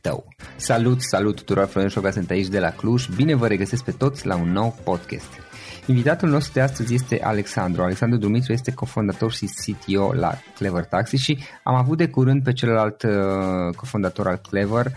tău. Salut, salut tuturor, Florin Șoga sunt aici de la Cluj. Bine vă regăsesc pe toți la un nou podcast. Invitatul nostru de astăzi este Alexandru. Alexandru Dumitru este cofondator și CTO la Clever Taxi și am avut de curând pe celălalt uh, cofondator al Clever uh,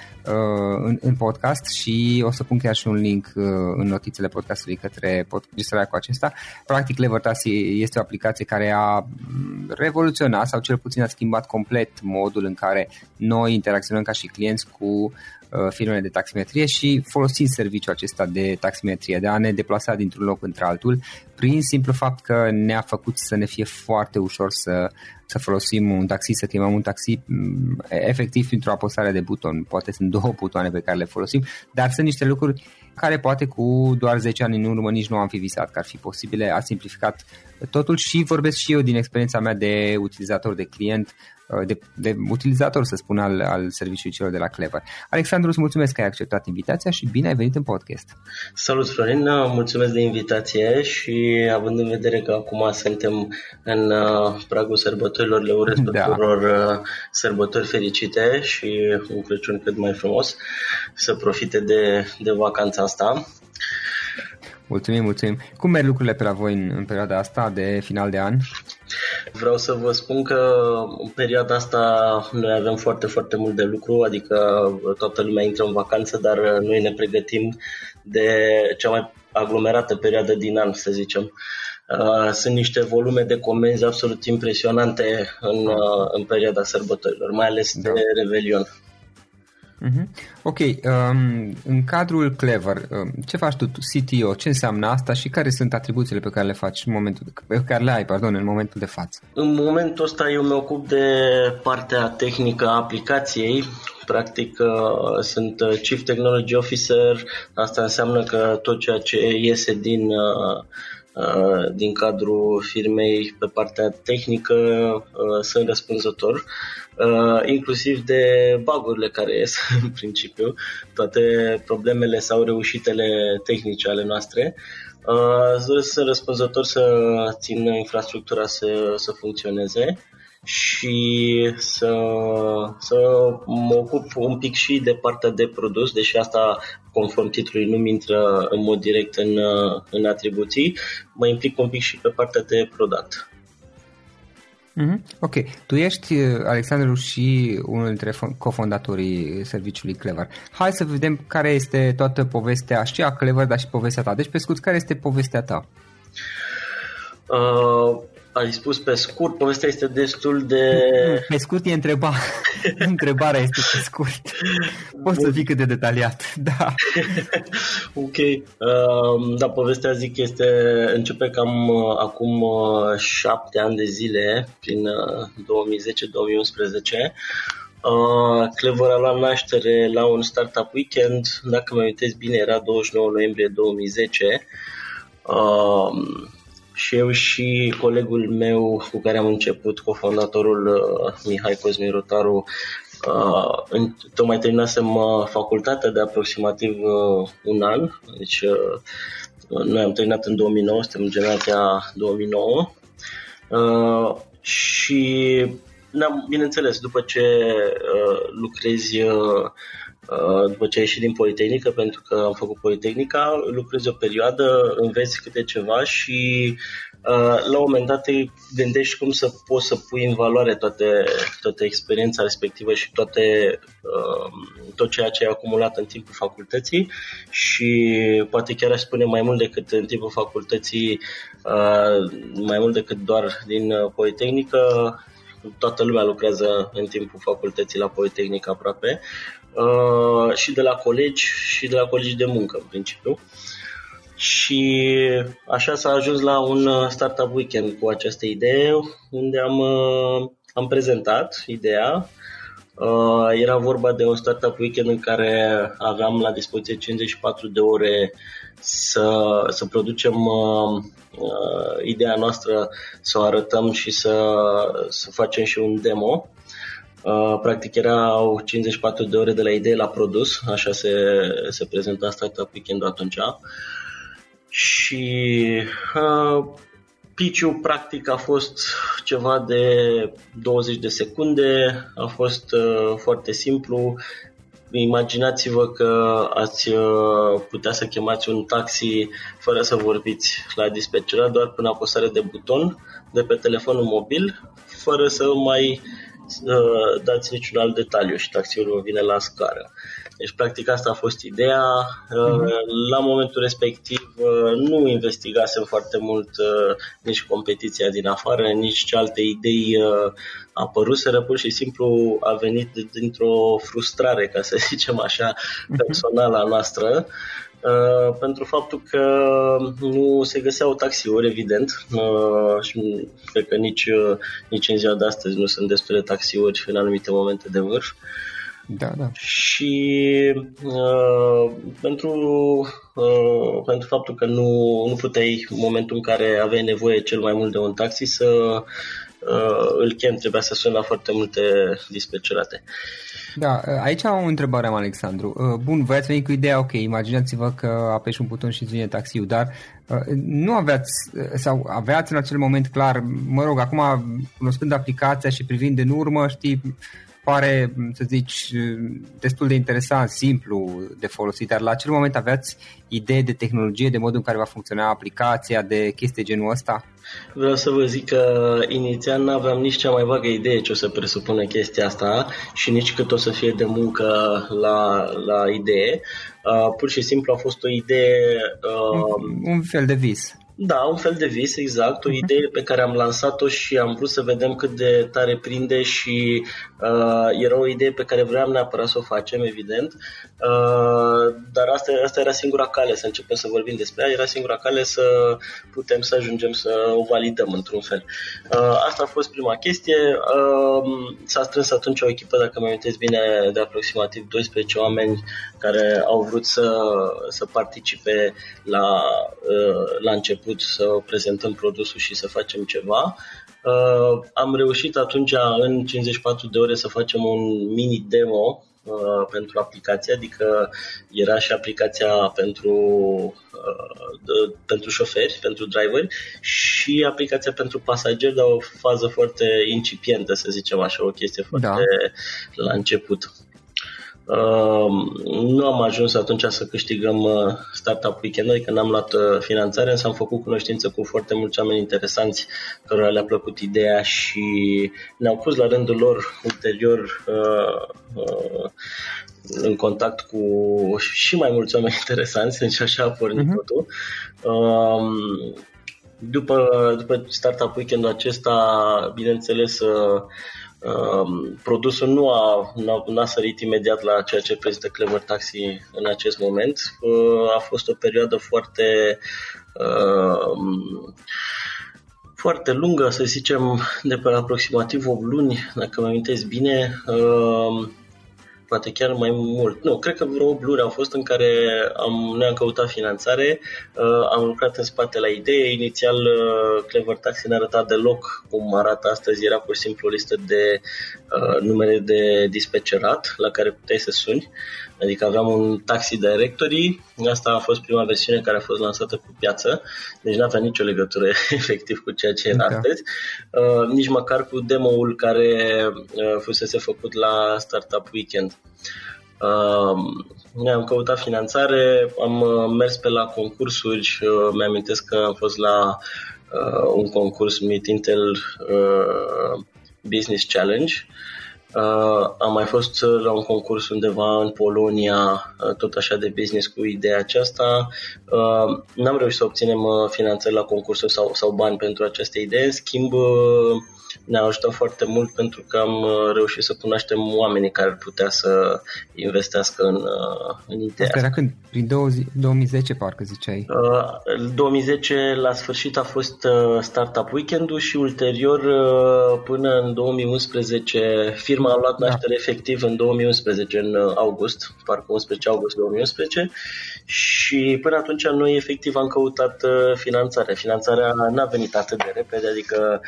în, în podcast și o să pun chiar și un link uh, în notițele podcastului către registrarea cu acesta. Practic Clever Taxi este o aplicație care a mm, revoluționat sau cel puțin a schimbat complet modul în care noi interacționăm ca și clienți cu Uh, firmele de taximetrie și folosind serviciul acesta de taximetrie, de a ne deplasa dintr-un loc într-altul, prin simplu fapt că ne-a făcut să ne fie foarte ușor să, să folosim un taxi, să chemăm un taxi mm, efectiv printr-o apăsare de buton. Poate sunt două butoane pe care le folosim, dar sunt niște lucruri care poate cu doar 10 ani în urmă nici nu am fi visat că ar fi posibile, a simplificat totul și vorbesc și eu din experiența mea de utilizator, de client, Uh, de, de utilizator, să spun, al, al serviciului celor de la Clever. Alexandru, îți mulțumesc că ai acceptat invitația și bine ai venit în podcast. Salut, Florin, uh, mulțumesc de invitație și având în vedere că acum suntem în uh, pragul sărbătorilor, le urez da. tuturor sărbători fericite și un Crăciun cât mai frumos, să profite de, de vacanța asta. Mulțumim, mulțumim. Cum merg lucrurile pe la voi în, în perioada asta de final de an? Vreau să vă spun că în perioada asta noi avem foarte, foarte mult de lucru, adică toată lumea intră în vacanță, dar noi ne pregătim de cea mai aglomerată perioadă din an, să zicem. Uh, sunt niște volume de comenzi absolut impresionante în, uh, în perioada sărbătorilor, mai ales da. de Revelion. Uh-huh. Ok, um, în cadrul Clever, um, ce faci tu, CTO, ce înseamnă asta și care sunt atribuțiile pe care le faci în momentul, pe care le ai, pardon, în momentul de față? În momentul ăsta eu mă ocup de partea tehnică a aplicației, practic uh, sunt Chief Technology Officer, asta înseamnă că tot ceea ce iese din uh, Uh, din cadrul firmei pe partea tehnică uh, sunt răspunzător, uh, inclusiv de bagurile care ies în principiu, toate problemele sau reușitele tehnice ale noastre. Sunt răspunzător să țin infrastructura să, să funcționeze și să, să mă ocup un pic și de partea de produs, deși asta, conform titlului, nu intră în mod direct în, în atribuții, mă implic un pic și pe partea de product. Mm-hmm. Ok. Tu ești, Alexandru, și unul dintre cofondatorii serviciului Clever. Hai să vedem care este toată povestea și a Clever, dar și povestea ta. Deci, pe scurt, care este povestea ta? Uh, ai spus pe scurt, povestea este destul de... Pe scurt e întreba. Întrebarea este pe scurt. Poți să fii cât de detaliat, da. ok. Uh, da, povestea zic este... Începe cam uh, acum uh, șapte ani de zile, prin uh, 2010-2011. Uh, Clever a luat naștere la un startup weekend, dacă mă amintesc bine, era 29 noiembrie 2010. Uh, și eu și colegul meu cu care am început, cofondatorul uh, Mihai Cosmin Rotaru, uh, în, tocmai terminasem uh, facultatea de aproximativ uh, un an, deci uh, noi am terminat în 2009, suntem în generația 2009 uh, și bineînțeles, după ce uh, lucrezi uh, Uh, după ce ai ieșit din Politehnică, pentru că am făcut Politehnica, lucrezi o perioadă, înveți câte ceva și uh, la un moment dat te gândești cum să poți să pui în valoare toate, toată experiența respectivă și toate, uh, tot ceea ce ai acumulat în timpul facultății și poate chiar aș spune mai mult decât în timpul facultății, mai mult decât doar din Politehnică, toată lumea lucrează în timpul facultății la Politehnică aproape uh, și de la colegi și de la colegi de muncă în principiu. Și așa s-a ajuns la un uh, startup weekend cu această idee unde am, uh, am prezentat ideea. Uh, era vorba de un startup weekend în care aveam la dispoziție 54 de ore să, să producem uh, uh, ideea noastră, să o arătăm și să, să facem și un demo. Uh, practic erau 54 de ore de la idee la produs, așa se, se prezenta Startup Weekend atunci. Și uh, pitch practic a fost ceva de 20 de secunde, a fost uh, foarte simplu. Imaginați-vă că ați uh, putea să chemați un taxi fără să vorbiți la dispecerat, doar prin apăsare de buton de pe telefonul mobil, fără să mai dați niciun alt detaliu și taxiul vine la scară. Deci, practic, asta a fost ideea. Uh-huh. La momentul respectiv uh, nu investigasem foarte mult uh, nici competiția din afară, nici ce alte idei uh, apăruseră, pur și simplu a venit dintr-o frustrare, ca să zicem așa, mhm. personală a noastră. Uh, pentru faptul că nu se găseau taxiuri, evident, uh, și cred că nici, uh, nici în ziua de astăzi nu sunt destule taxiuri în anumite momente de vârf. Da, da. Și uh, pentru, uh, pentru faptul că nu, nu puteai, în momentul în care aveai nevoie cel mai mult de un taxi, să uh, îl chem, trebuia să sun la foarte multe dispecerate. Da, aici am o întrebare, am Alexandru. Uh, bun, voi ați venit cu ideea, ok, imaginați-vă că apeși un buton și îți vine taxiul, dar uh, nu aveați, uh, sau aveați în acel moment clar, mă rog, acum, cunoscând aplicația și privind în urmă, știi, pare, să zici, destul de interesant, simplu de folosit, dar la acel moment aveați idee de tehnologie, de modul în care va funcționa aplicația, de chestii genul ăsta? Vreau să vă zic că inițial nu aveam nici cea mai vagă idee ce o să presupune chestia asta și nici cât o să fie de muncă la, la idee. Uh, pur și simplu a fost o idee... Uh, un, un fel de vis. Da, un fel de vis, exact, o mhm. idee pe care am lansat-o și am vrut să vedem cât de tare prinde și uh, era o idee pe care vreau neapărat să o facem, evident, uh, dar asta, asta era singura cale, să începem să vorbim despre ea, era singura cale să putem să ajungem să o validăm într-un fel. Uh, asta a fost prima chestie, uh, s-a strâns atunci o echipă, dacă mă amintesc bine, de aproximativ 12 oameni care au vrut să, să participe la, uh, la început început să prezentăm produsul și să facem ceva. Uh, am reușit atunci în 54 de ore să facem un mini demo uh, pentru aplicație, adică era și aplicația pentru, uh, de, pentru șoferi, pentru driveri și aplicația pentru pasageri, dar o fază foarte incipientă, să zicem așa, o chestie foarte da. la început. Uh, nu am ajuns atunci să câștigăm uh, Startup Weekend, adică n-am luat uh, finanțare, însă am făcut cunoștință cu foarte mulți oameni interesanți cărora le-a plăcut ideea și ne-au pus la rândul lor ulterior uh, uh, în contact cu și mai mulți oameni interesanți, deci așa a pornit uh-huh. totul. Uh, după, după Startup Weekend-ul acesta, bineînțeles, uh, Um, produsul nu a, n-a sărit imediat la ceea ce prezintă Clever Taxi în acest moment. Uh, a fost o perioadă foarte uh, foarte lungă, să zicem, de pe aproximativ 8 luni, dacă mă amintesc bine. Uh, poate chiar mai mult. Nu, cred că vreo 8 luni au fost în care am, noi am căutat finanțare, uh, am lucrat în spate la idee. Inițial, uh, Clever Taxi ne arăta deloc cum arată astăzi, era pur și simplu o listă de uh, numere de dispecerat la care puteai să suni. Adică aveam un taxi directory, asta a fost prima versiune care a fost lansată pe piață, deci nu avea nicio legătură efectiv cu ceea ce era da. astăzi, uh, nici măcar cu demo-ul care uh, fusese făcut la Startup Weekend. Uh, ne-am căutat finanțare, am uh, mers pe la concursuri, uh, mi-amintesc că am fost la uh, un concurs Meet Intel uh, Business Challenge, Uh, am mai fost la un concurs undeva în Polonia, uh, tot așa de business cu ideea aceasta. Uh, n-am reușit să obținem uh, finanțări la concursuri sau, sau bani pentru aceste idei. În schimb, uh, ne-a ajutat foarte mult pentru că am uh, reușit să cunoaștem oamenii care ar putea să investească în, uh, în ideea asta. era când? Prin 2010 parcă ziceai. 2010 uh, la sfârșit a fost Startup Weekend-ul și ulterior până în 2011 firma a luat da. naștere da. efectiv în 2011, în august, parcă 11 august 2011 și până atunci noi efectiv am căutat finanțarea. Finanțarea n-a venit atât de repede, adică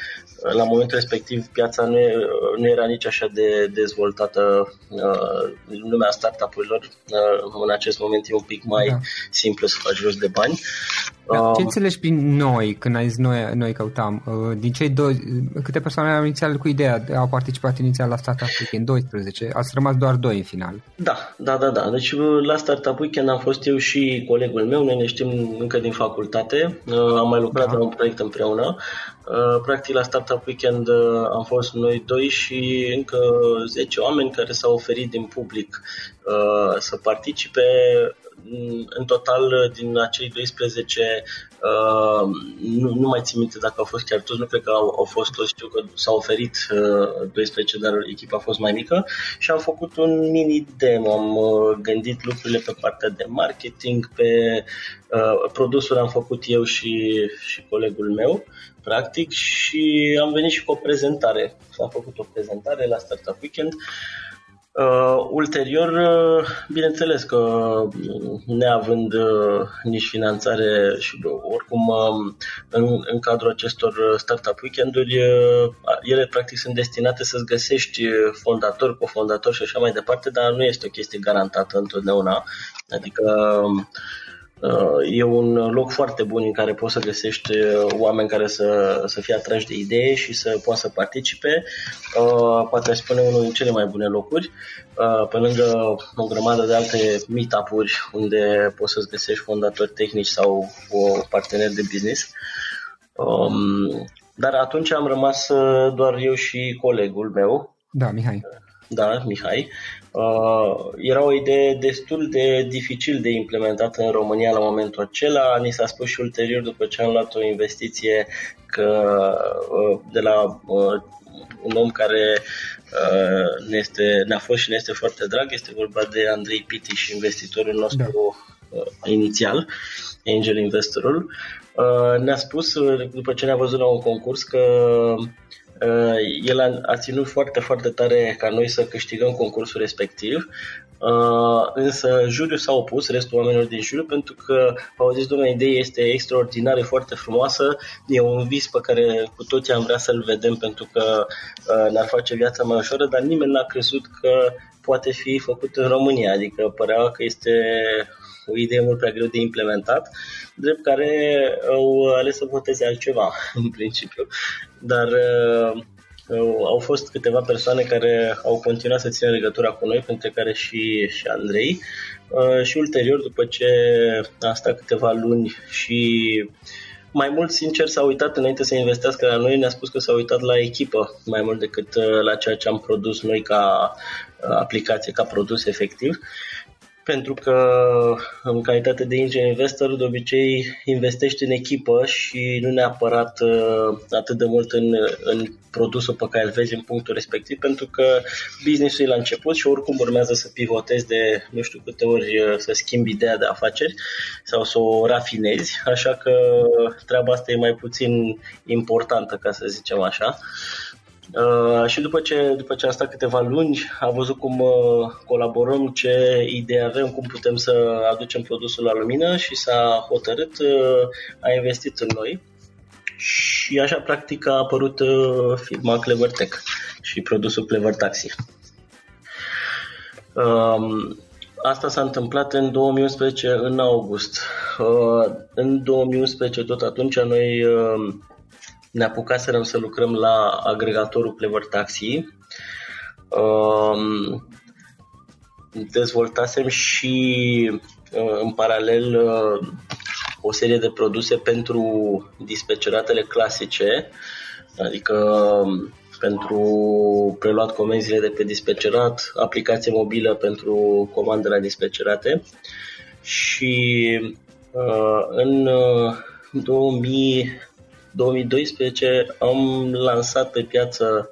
la momentul respectiv piața nu, e, nu era nici așa de dezvoltată uh, în lumea startup-urilor. Uh, în acest moment e un pic mai da. simplu să faci rost de bani. Da, ce um, înțelegi prin noi, când ai zis noi, noi căutam? Uh, din cei doi, câte persoane au inițial cu ideea, au participat inițial la Startup Weekend? 12. Ați rămas doar doi în final. Da, da, da, da. Deci la Startup Weekend am fost eu și colegul meu, noi ne știm încă din facultate, am mai lucrat da. la un proiect împreună. Uh, practic la Startup Weekend uh, am fost noi doi și încă 10 oameni care s-au oferit din public uh, să participe. În total, din acei 12, nu, nu mai țin minte dacă au fost chiar toți, nu cred că au, au fost toți, știu că s-au oferit 12, dar echipa a fost mai mică și am făcut un mini demo, am gândit lucrurile pe partea de marketing, pe produsul am făcut eu și, și colegul meu practic, și am venit și cu o prezentare. S-a făcut o prezentare la Startup Weekend. Uh, ulterior, uh, bineînțeles că uh, neavând uh, nici finanțare și uh, oricum uh, în, în cadrul acestor startup weekenduri, uh, ele practic sunt destinate să-ți găsești fondatori, cofondatori și așa mai departe, dar nu este o chestie garantată întotdeauna. Adică uh, e un loc foarte bun în care poți să găsești oameni care să, să fie atrași de idei și să poată să participe. Poate spune unul din cele mai bune locuri, pe lângă o grămadă de alte meetup-uri unde poți să-ți găsești fondatori tehnici sau o partener de business. Um, dar atunci am rămas doar eu și colegul meu. Da, Mihai. Da, Mihai. Uh, era o idee destul de dificil de implementată în România la momentul acela. Ni s-a spus și ulterior, după ce am luat o investiție că, uh, de la uh, un om care uh, ne este, ne-a fost și ne este foarte drag, este vorba de Andrei Piti și investitorul nostru da. uh, inițial, angel investorul. Uh, ne-a spus, uh, după ce ne-a văzut la un concurs, că Uh, el a, a ținut foarte, foarte tare ca noi să câștigăm concursul respectiv, uh, însă juriul s-a opus, restul oamenilor din juriu, pentru că au zis, domnule, ideea este extraordinară, foarte frumoasă, e un vis pe care cu toții am vrea să-l vedem pentru că uh, ne-ar face viața mai ușoară, dar nimeni n-a crezut că poate fi făcut în România, adică părea că este o idee mult prea greu de implementat, drept care au ales să voteze altceva, în principiu. Dar uh, au fost câteva persoane care au continuat să țină legătura cu noi, printre care și, și Andrei. Uh, și ulterior, după ce a stat câteva luni și mai mult, sincer, s-a uitat înainte să investească la noi, ne-a spus că s-a uitat la echipă mai mult decât uh, la ceea ce am produs noi ca aplicație, ca produs efectiv pentru că în calitate de angel investor de obicei investești în echipă și nu neapărat uh, atât de mult în, în produsul pe care îl vezi în punctul respectiv, pentru că businessul e la început și oricum urmează să pivotezi de nu știu câte ori uh, să schimbi ideea de afaceri sau să o rafinezi, așa că treaba asta e mai puțin importantă, ca să zicem așa. Uh, și după ce, după ce am stat câteva luni, am văzut cum uh, colaborăm, ce idei avem, cum putem să aducem produsul la lumină și s-a hotărât, uh, a investit în noi. Și așa, practic, a apărut uh, firma Clever și produsul Clever Taxi. Um, asta s-a întâmplat în 2011, în august. Uh, în 2011, tot atunci, noi uh, ne apucaserăm să lucrăm la agregatorul Clever Taxi. Um, dezvoltasem și uh, în paralel uh, o serie de produse pentru dispeceratele clasice, adică um, pentru preluat comenzile de pe dispecerat, aplicație mobilă pentru comandă la dispecerate și uh, în 2000 2012 am lansat pe piață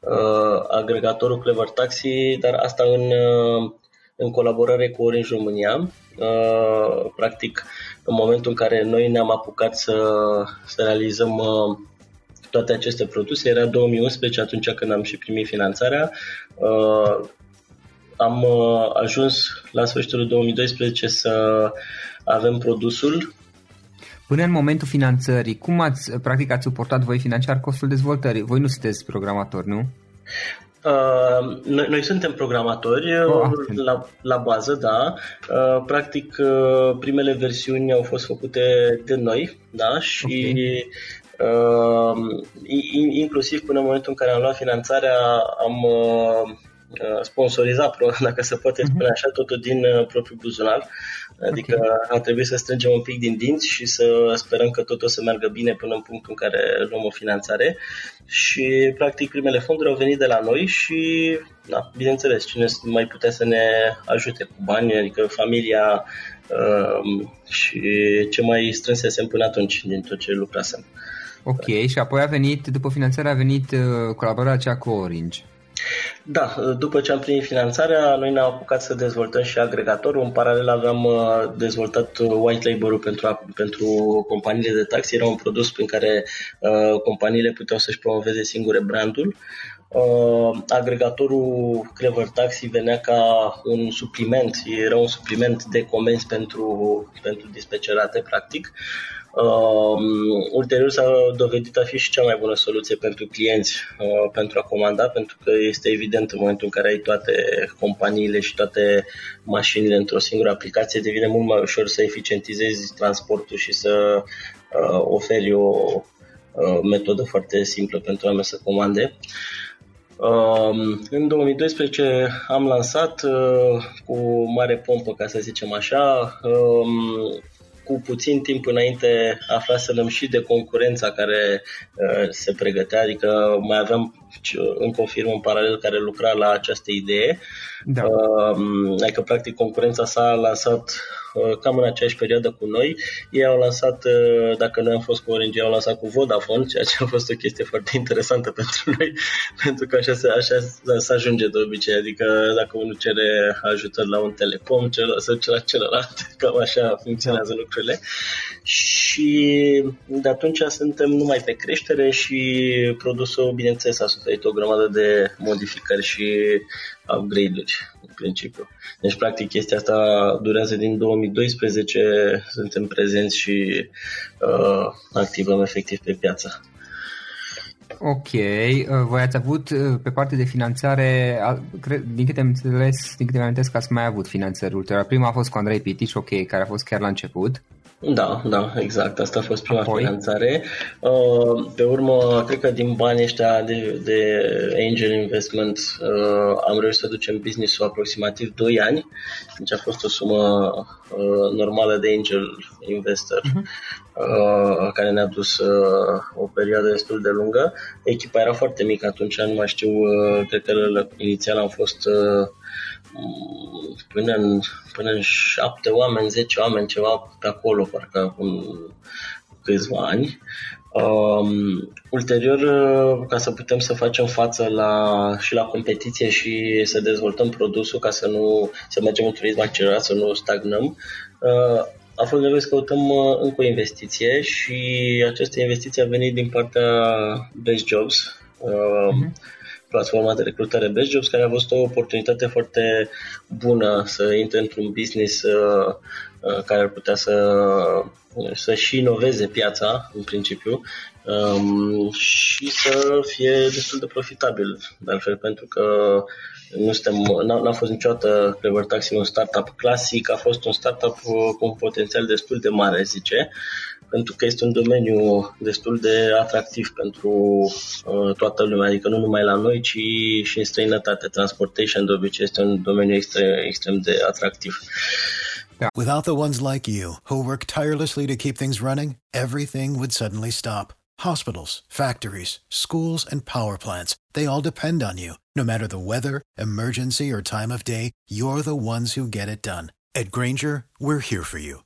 uh, agregatorul Clever Taxi, dar asta în, uh, în colaborare cu Orange România. Uh, practic, în momentul în care noi ne-am apucat să, să realizăm uh, toate aceste produse, era 2011, atunci când am și primit finanțarea. Uh, am uh, ajuns la sfârșitul 2012 să avem produsul Până în momentul finanțării, cum ați, practic, ați suportat voi financiar costul dezvoltării? Voi nu sunteți programatori, nu? Uh, noi, noi suntem programatori oh, la, la bază, da. Uh, practic, uh, primele versiuni au fost făcute de noi, da, și okay. uh, inclusiv până în momentul în care am luat finanțarea, am uh, Uh, sponsoriza, dacă se poate mhm. spune așa, totul din uh, propriul buzunar. Adică okay. a trebuit să strângem un pic din dinți și să sperăm că totul o să meargă bine până în punctul în care luăm o finanțare. Și, practic, primele fonduri au venit de la noi și, da, bineînțeles, cine mai putea să ne ajute cu bani, adică familia uh, și ce mai strânsesem până atunci din tot ce lucrasem. Ok, și apoi a venit, după finanțare a venit uh, colaborarea aceea cu Orange. Da, după ce am primit finanțarea, noi ne-am apucat să dezvoltăm și agregatorul. În paralel aveam uh, dezvoltat uh, white label-ul pentru, pentru companiile de taxi. Era un produs prin care uh, companiile puteau să-și promoveze singure brandul. uh, agregatorul Clever Taxi venea ca un supliment, era un supliment de comenzi pentru, pentru dispecerate, practic. Uh, ulterior s-a dovedit a fi și cea mai bună soluție pentru clienți uh, pentru a comanda, pentru că este evident în momentul în care ai toate companiile și toate mașinile într-o singură aplicație, devine mult mai ușor să eficientizezi transportul și să uh, oferi o uh, metodă foarte simplă pentru oameni să comande. Uh, în 2012 am lansat uh, cu mare pompă, ca să zicem așa, uh, cu puțin timp înainte aflaserăm și de concurența care uh, se pregătea, adică mai aveam încă o firmă în paralel care lucra la această idee. Da. Uh, adică, practic, concurența s-a lansat uh, cam în aceeași perioadă cu noi. Ei au lansat, uh, dacă noi am fost cu Orange, au lansat cu Vodafone, ceea ce a fost o chestie foarte interesantă pentru noi, pentru că așa se, așa se ajunge de obicei, adică dacă unul cere ajutor la un telecom, celălalt să cere la celălalt, cam așa funcționează da. lucrurile. Și de atunci suntem numai pe creștere și produsul, bineînțeles, a suferit o grămadă de modificări și upgrade-uri în principiu. Deci, practic, chestia asta durează din 2012, suntem prezenți și uh, activăm efectiv pe piață. Ok, uh, voi ați avut uh, pe partea de finanțare, din câte am înțeles, din câte mi amintesc că ați mai avut finanțări ulterior. Prima a fost cu Andrei Pitici, ok, care a fost chiar la început. Da, da, exact. Asta a fost prima Apoi. finanțare. Uh, pe urmă, cred că din banii ăștia de, de angel investment uh, am reușit să ducem business-ul aproximativ 2 ani. Deci a fost o sumă uh, normală de angel investor uh-huh. care ne-a dus o perioadă destul de lungă. Echipa era foarte mică atunci, nu mai știu, cred că inițial am fost până în, până în șapte oameni, zece oameni, ceva pe acolo, parcă acum câțiva ani. Um, ulterior, ca să putem să facem față la, și la competiție și să dezvoltăm produsul, ca să nu să mergem în turism accelerat, să nu stagnăm, uh, a fost nevoie să căutăm uh, încă o investiție și această investiție a venit din partea Best Jobs. Uh, uh-huh platforma de recrutare Best Jobs, care a fost o oportunitate foarte bună să intre într-un business uh, uh, care ar putea să, să și inoveze piața, în principiu, um, și să fie destul de profitabil, de altfel, pentru că nu suntem, n-a, n-a fost niciodată Clever Taxi un startup clasic, a fost un startup cu un potențial destul de mare, zice, pentru că este un domeniu destul de atractiv pentru uh, toată lumea, adică nu numai la noi, ci și în străinătate. Transportation de obicei este un domeniu extrem, de atractiv. Without the ones like you, who work tirelessly to keep things running, everything would suddenly stop. Hospitals, factories, schools, and power plants, they all depend on you. No matter the weather, emergency, or time of day, you're the ones who get it done. At Granger, we're here for you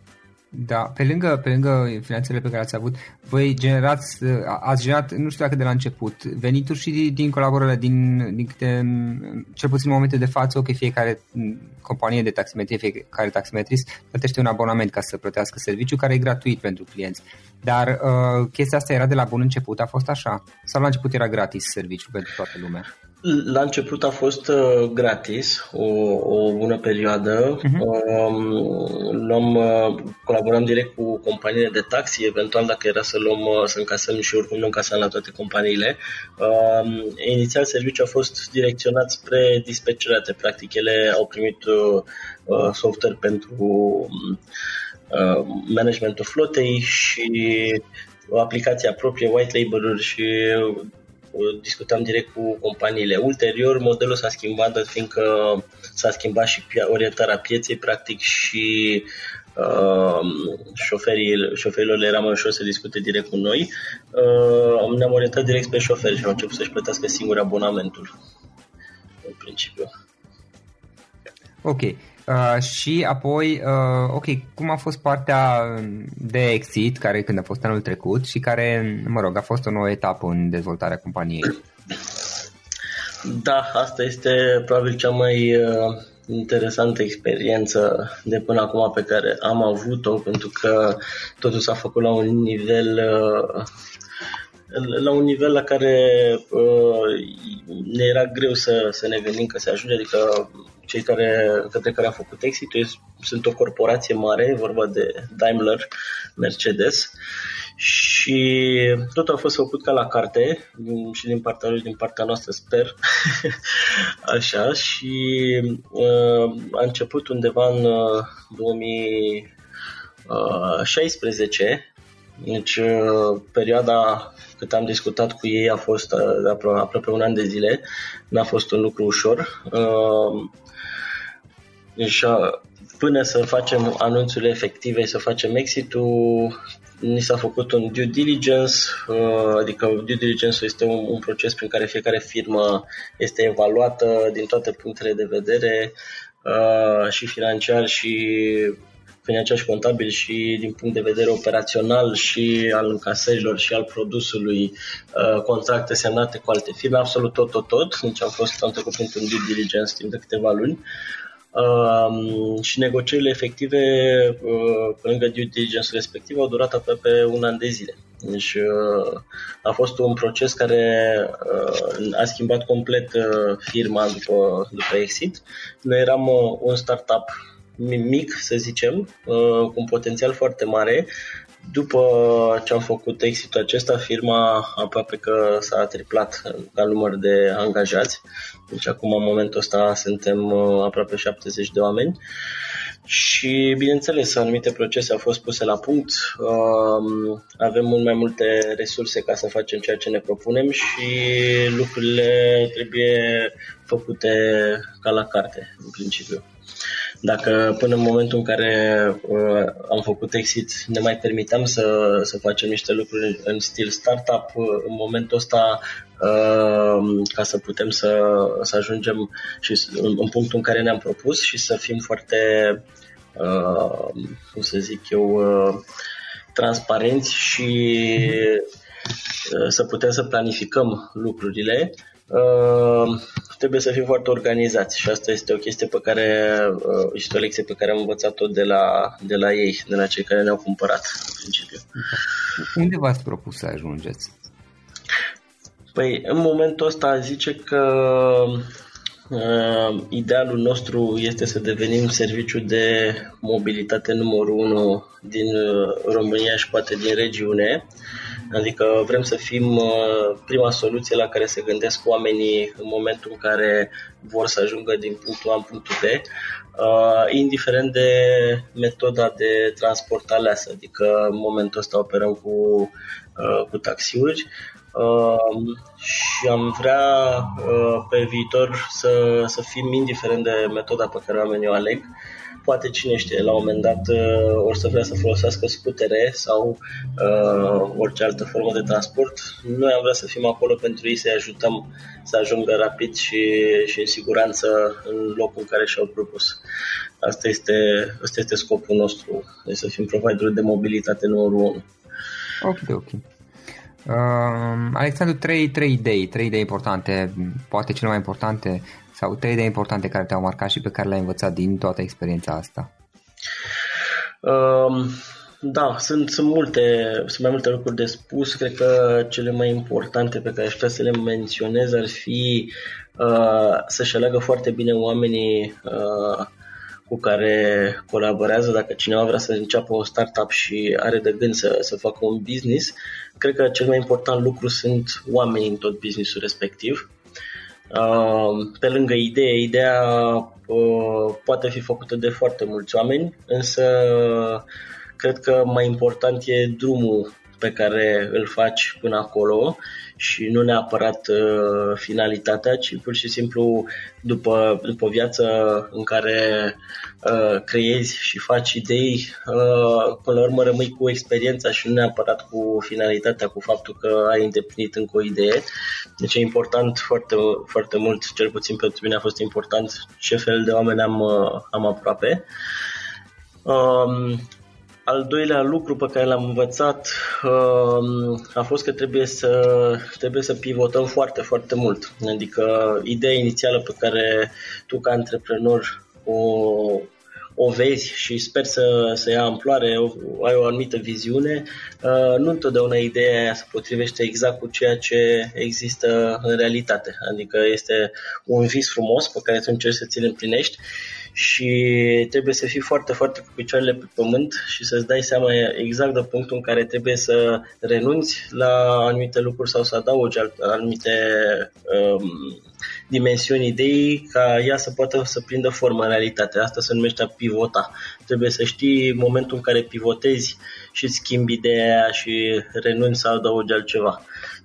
da, pe lângă, pe lângă finanțele pe care ați avut, voi generați, ați generat, nu știu dacă de la început, venituri și din colaborările, din, din câte, cel puțin în momente de față, ok, fiecare companie de taximetrie, fiecare taximetrist plătește un abonament ca să plătească serviciu care e gratuit pentru clienți. Dar uh, chestia asta era de la bun început, a fost așa? Sau la început era gratis serviciul pentru toată lumea? La început a fost uh, gratis, o, o bună perioadă. Uh-huh. Um, luăm, uh, colaborăm direct cu companiile de taxi, eventual dacă era să luăm, uh, să încasăm și oricum nu încasăm la toate companiile. Um, inițial serviciul a fost direcționat spre dispecerate, practic ele au primit uh, uh, software pentru uh, managementul flotei și o aplicație proprie, white label-uri și discutam direct cu companiile. Ulterior, modelul s-a schimbat, fiindcă s-a schimbat și orientarea pieței, practic, și uh, șoferii, șoferilor le era mai ușor să discute direct cu noi. Uh, ne-am orientat direct pe șoferi și au început să-și plătească singur abonamentul, în principiu. Ok. Uh, și apoi, uh, ok, cum a fost partea de exit, care când a fost anul trecut și care, mă rog, a fost o nouă etapă în dezvoltarea companiei? Da, asta este probabil cea mai uh, interesantă experiență de până acum pe care am avut-o, pentru că totul s-a făcut la un nivel uh, la un nivel la care uh, ne era greu să, să ne gândim că se ajunge, adică cei care, către care a făcut exit sunt o corporație mare, vorba de Daimler, Mercedes, și totul a fost făcut ca la carte și din partea lui, din partea noastră, sper. Așa, și uh, a început undeva în uh, 2016, deci uh, perioada cât am discutat cu ei a fost uh, apro- aproape un an de zile, n-a fost un lucru ușor. Uh, deci, uh, până să facem anunțurile efective, să facem exit-ul, ni s-a făcut un due diligence, uh, adică due diligence este un, un proces prin care fiecare firmă este evaluată din toate punctele de vedere uh, și financiar și financiar și contabil și din punct de vedere operațional și al încasărilor și al produsului, uh, contracte semnate cu alte firme, absolut tot, tot, tot. Deci am fost, am trecut printr-un due diligence timp de câteva luni. Um, și negocierile efective uh, pe lângă due diligence respectiv au durat aproape un an de zile. Deci uh, a fost un proces care uh, a schimbat complet uh, firma după, după exit. Noi eram uh, un startup mic, să zicem, uh, cu un potențial foarte mare. După ce am făcut exitul acesta, firma aproape că s-a triplat ca număr de angajați. Deci acum, în momentul ăsta, suntem uh, aproape 70 de oameni. Și, bineînțeles, anumite procese au fost puse la punct, um, avem mult mai multe resurse ca să facem ceea ce ne propunem și lucrurile trebuie făcute ca la carte, în principiu. Dacă până în momentul în care uh, am făcut exit ne mai permiteam să, să facem niște lucruri în stil startup, uh, în momentul ăsta uh, ca să putem să, să ajungem și în, în punctul în care ne-am propus și să fim foarte, uh, cum să zic eu, uh, transparenți și uh, să putem să planificăm lucrurile, uh, trebuie să fim foarte organizați și asta este o chestie pe care, uh, este o lecție pe care am învățat-o de la, de la ei, de la cei care ne-au cumpărat, în principiu. Unde v-ați propus să ajungeți? Păi, în momentul ăsta zice că uh, idealul nostru este să devenim serviciu de mobilitate numărul 1 din uh, România și poate din regiune. Adică vrem să fim uh, prima soluție la care se gândesc oamenii în momentul în care vor să ajungă din punctul A în punctul B, uh, indiferent de metoda de transport aleasă. Adică în momentul ăsta operăm cu, uh, cu taxiuri și am vrea pe viitor să, să fim indiferent de metoda pe care oamenii o aleg, poate cine știe, la un moment dat uh, or să vrea să folosească scutere sau uh, orice altă formă de transport. Noi am vrea să fim acolo pentru ei să-i ajutăm să ajungă rapid și, și în siguranță în locul în care și-au propus. Asta este, asta este scopul nostru, de să fim providerul de mobilitate numărul 1. Ok, ok. Uh, Alexandru, trei, trei idei, trei idei importante, poate cele mai importante sau trei idei importante care te-au marcat și pe care le-ai învățat din toată experiența asta? Um, da, sunt, sunt multe, sunt mai multe lucruri de spus. Cred că cele mai importante pe care aș putea să le menționez ar fi uh, să-și aleagă foarte bine oamenii uh, cu care colaborează. Dacă cineva vrea să înceapă o startup și are de gând să, să facă un business, cred că cel mai important lucru sunt oamenii în tot businessul respectiv. Pe lângă idee, ideea uh, poate fi făcută de foarte mulți oameni, însă cred că mai important e drumul pe care îl faci până acolo și nu neapărat uh, finalitatea, ci pur și simplu după, după viață în care uh, creezi și faci idei, uh, până la urmă rămâi cu experiența și nu neapărat cu finalitatea, cu faptul că ai îndeplinit încă o idee. Deci e important foarte, foarte mult, cel puțin pentru mine a fost important ce fel de oameni am, uh, am aproape. Um, al doilea lucru pe care l-am învățat uh, a fost că trebuie să, trebuie să pivotăm foarte, foarte mult. Adică ideea inițială pe care tu ca antreprenor o, o vezi și sper să, să ia amploare, o, ai o anumită viziune, uh, nu întotdeauna ideea aia se potrivește exact cu ceea ce există în realitate. Adică este un vis frumos pe care tu încerci să ți-l împlinești și trebuie să fii foarte, foarte cu picioarele pe pământ și să-ți dai seama exact de punctul în care trebuie să renunți la anumite lucruri sau să adaugi anumite um, dimensiuni ideii ca ea să poată să prindă formă în realitate. Asta se numește a pivota. Trebuie să știi momentul în care pivotezi și schimbi ideea și renunți să adaugi altceva.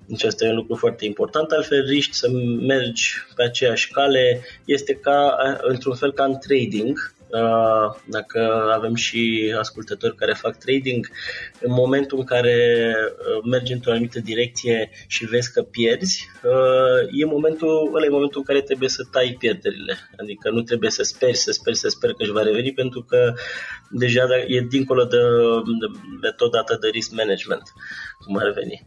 Deci asta e un lucru foarte important, altfel riști să mergi pe aceeași cale, este ca, într-un fel ca în trading, dacă avem și ascultători care fac trading, în momentul în care mergi într-o anumită direcție și vezi că pierzi, e momentul, ăla e momentul în care trebuie să tai pierderile. Adică nu trebuie să speri, să speri, să speri că își va reveni, pentru că deja e dincolo de, de metoda de risk management, cum ar veni.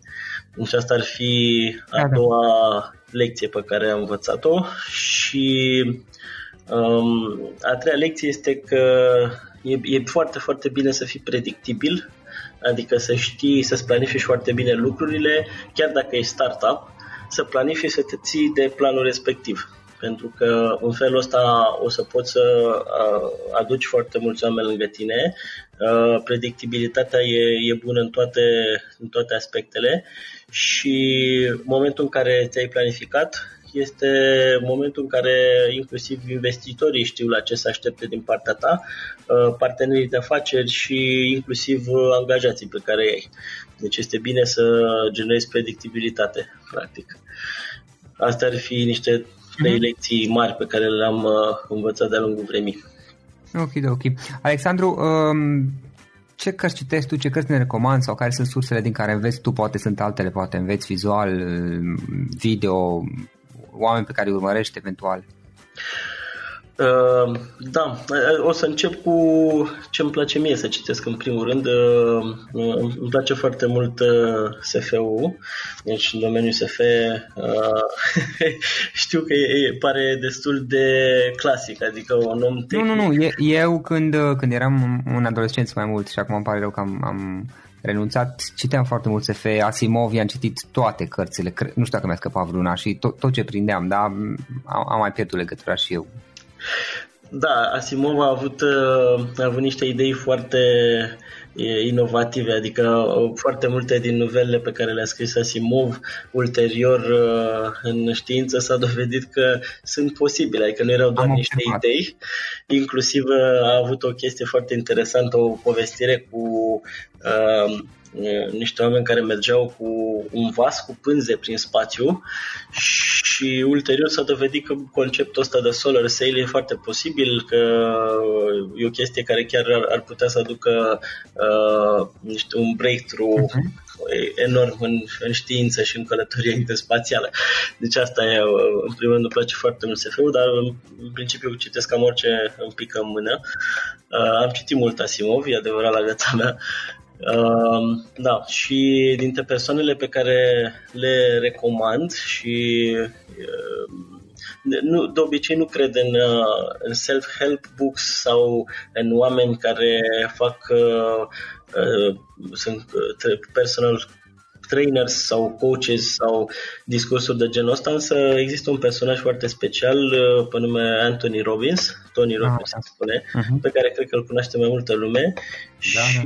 Deci asta ar fi a da, da. doua lecție pe care am învățat-o și um, a treia lecție este că e, e foarte, foarte bine să fii predictibil, adică să știi, să-ți planifici foarte bine lucrurile, chiar dacă e startup, să planifici să te ții de planul respectiv pentru că în felul ăsta o să poți să aduci foarte mulți oameni lângă tine. Predictibilitatea e, e bună în toate, în toate aspectele și momentul în care ți-ai planificat este momentul în care inclusiv investitorii știu la ce să aștepte din partea ta, partenerii de afaceri și inclusiv angajații pe care ai. Deci este bine să generezi predictibilitate, practic. Astea ar fi niște trei mm-hmm. lecții mari pe care le-am uh, învățat de-a lungul vremii. Ok, ok. Alexandru, um, ce cărți citești tu, ce cărți ne recomand sau care sunt sursele din care înveți tu, poate sunt altele, poate înveți vizual, video, oameni pe care îi urmărești eventual? Uh, da, o să încep cu ce îmi place mie să citesc în primul rând. Uh, îmi place foarte mult uh, SF-ul, deci în domeniul SF știu că e, pare destul de clasic, adică un om tehnic. Nu, nu, nu, eu când, când eram un adolescent mai mult și acum îmi pare rău că am, am renunțat, citeam foarte mult SF, Asimov, i-am citit toate cărțile, nu știu dacă mi-a scăpat vreuna și tot, tot ce prindeam, dar am, am mai pierdut legătura și eu da, Asimov a avut, uh, a avut niște idei foarte inovative, adică uh, foarte multe din novelele pe care le-a scris Asimov ulterior uh, în știință s-a dovedit că sunt posibile, adică nu erau doar Am niște observat. idei. Inclusiv a avut o chestie foarte interesantă, o povestire cu uh, niște oameni care mergeau cu un vas cu pânze prin spațiu și ulterior s-a dovedit că conceptul ăsta de solar sail e foarte posibil, că e o chestie care chiar ar, ar putea să aducă uh, niște, un breakthrough uh-huh enorm în, în știință și în călătorie interspațială. Deci asta e, în primul rând îmi place foarte mult SF-ul, dar în principiu citesc cam orice îmi pică în mână. Uh, am citit mult Asimov, e adevărat la viața mea, Uh, da, și dintre persoanele pe care le recomand și uh, nu, de obicei nu cred în, uh, în self-help books sau în oameni care fac uh, uh, sunt uh, personal trainers sau coaches sau discursuri de genul ăsta, însă există un personaj foarte special uh, pe nume Anthony Robbins, Tony ah, Robbins ah, se spune, uh-huh. pe care cred că îl cunoaște mai multă lume da, și da.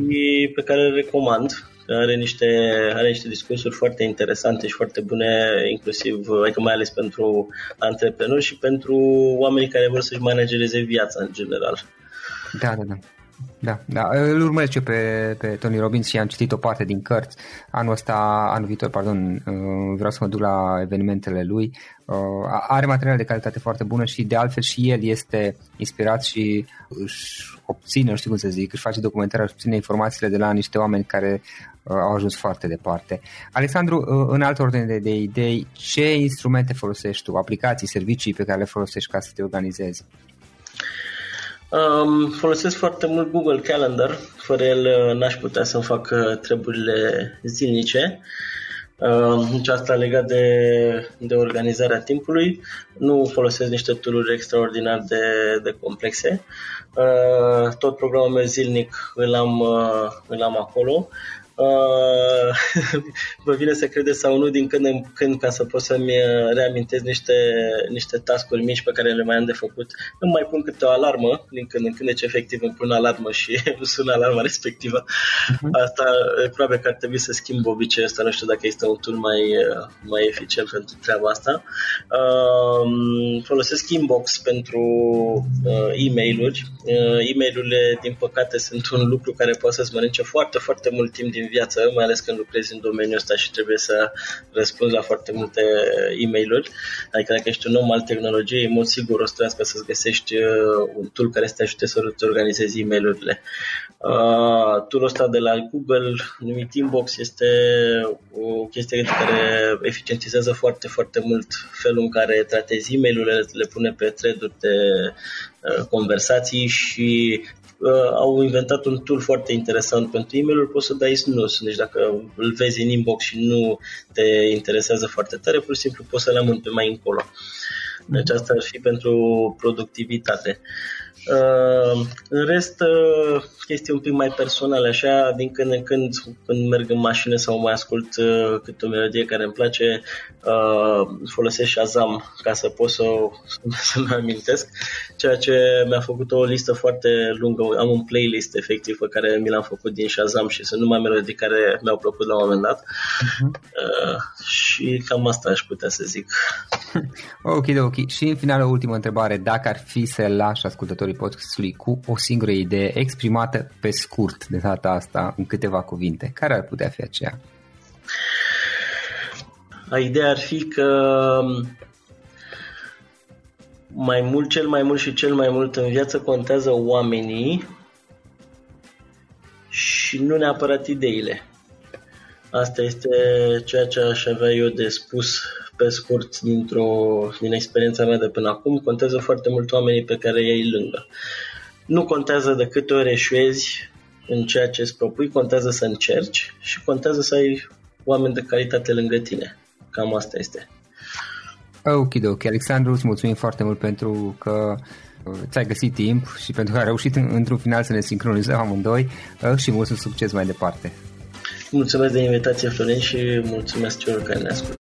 pe care îl recomand. Are niște, are niște discursuri foarte interesante și foarte bune, inclusiv, adică mai ales pentru antreprenori și pentru oamenii care vor să-și managereze viața în general. Da, da, da. Da, da, îl urmăresc eu pe, pe Tony Robbins și am citit o parte din cărți. Anul ăsta, anul viitor, pardon, uh, vreau să mă duc la evenimentele lui. Uh, are material de calitate foarte bună și de altfel și el este inspirat și își obține, nu știu cum să zic, își face documentarea, își obține informațiile de la niște oameni care uh, au ajuns foarte departe. Alexandru, în altă ordine de, de idei, ce instrumente folosești tu, aplicații, servicii pe care le folosești ca să te organizezi? Um, folosesc foarte mult Google Calendar. Fără el uh, n-aș putea să-mi fac uh, treburile zilnice. Uh, nici asta legat de, de organizarea timpului. Nu folosesc niște tool extraordinar de, de complexe. Uh, tot programul meu zilnic îl am, uh, îl am acolo. Uh, vă vine să credeți sau nu din când în când ca să pot să-mi uh, reamintesc niște, niște tascuri mici pe care le mai am de făcut. Îmi mai pun câte o alarmă din când în când, deci efectiv îmi pun alarmă și sună alarma respectivă. Uh-huh. Asta probabil că ar trebui să schimb obiceiul ăsta, nu știu dacă este un tool mai, uh, mai eficient pentru treaba asta. Uh, folosesc Inbox pentru uh, e-mail-uri. Uh, e-mail-urile, din păcate, sunt un lucru care poate să-ți mănânce foarte, foarte mult timp din din viață, mai ales când lucrezi în domeniul ăsta și trebuie să răspunzi la foarte multe e mail Adică dacă ești un om al tehnologiei, în mod sigur o să trească să-ți găsești uh, un tool care să te ajute să te organizezi e mail Uh, tool ăsta de la Google, numit Inbox, este o chestie care eficientizează foarte, foarte mult felul în care tratezi e mail le pune pe thread de uh, conversații și uh, au inventat un tool foarte interesant pentru e mail poți să dai snus. Deci dacă îl vezi în inbox și nu te interesează foarte tare, pur și simplu poți să le amâni pe mai încolo. Deci asta ar fi pentru productivitate. Uh, Uh, în rest, uh, chestii un pic mai personale, așa, din când în când, când merg în mașină sau mai ascult uh, câte o melodie care îmi place, uh, folosesc Shazam ca să pot să, să-mi amintesc, ceea ce mi-a făcut o listă foarte lungă, am un playlist efectiv pe care mi l-am făcut din Shazam și sunt numai melodii care mi-au plăcut la un moment dat uh-huh. uh, și cam asta aș putea să zic. ok, ok. Și în final o ultimă întrebare, dacă ar fi să lași ascultătorii ascultătorii podcastului cu o singură idee exprimată pe scurt de data asta în câteva cuvinte. Care ar putea fi aceea? Ideea ar fi că mai mult, cel mai mult și cel mai mult în viață contează oamenii și nu neapărat ideile. Asta este ceea ce aș avea eu de spus pe scurt dintr-o, din experiența mea de până acum. Contează foarte mult oamenii pe care ei lângă. Nu contează de câte ori eșuezi în ceea ce îți propui, contează să încerci și contează să ai oameni de calitate lângă tine. Cam asta este. Ok, ok. Alexandru, îți mulțumim foarte mult pentru că uh, ți-ai găsit timp și pentru că ai reușit într-un final să ne sincronizăm amândoi uh, și mult succes mai departe. Mulțumesc de invitație, Florin, și mulțumesc celor care ne ascultă.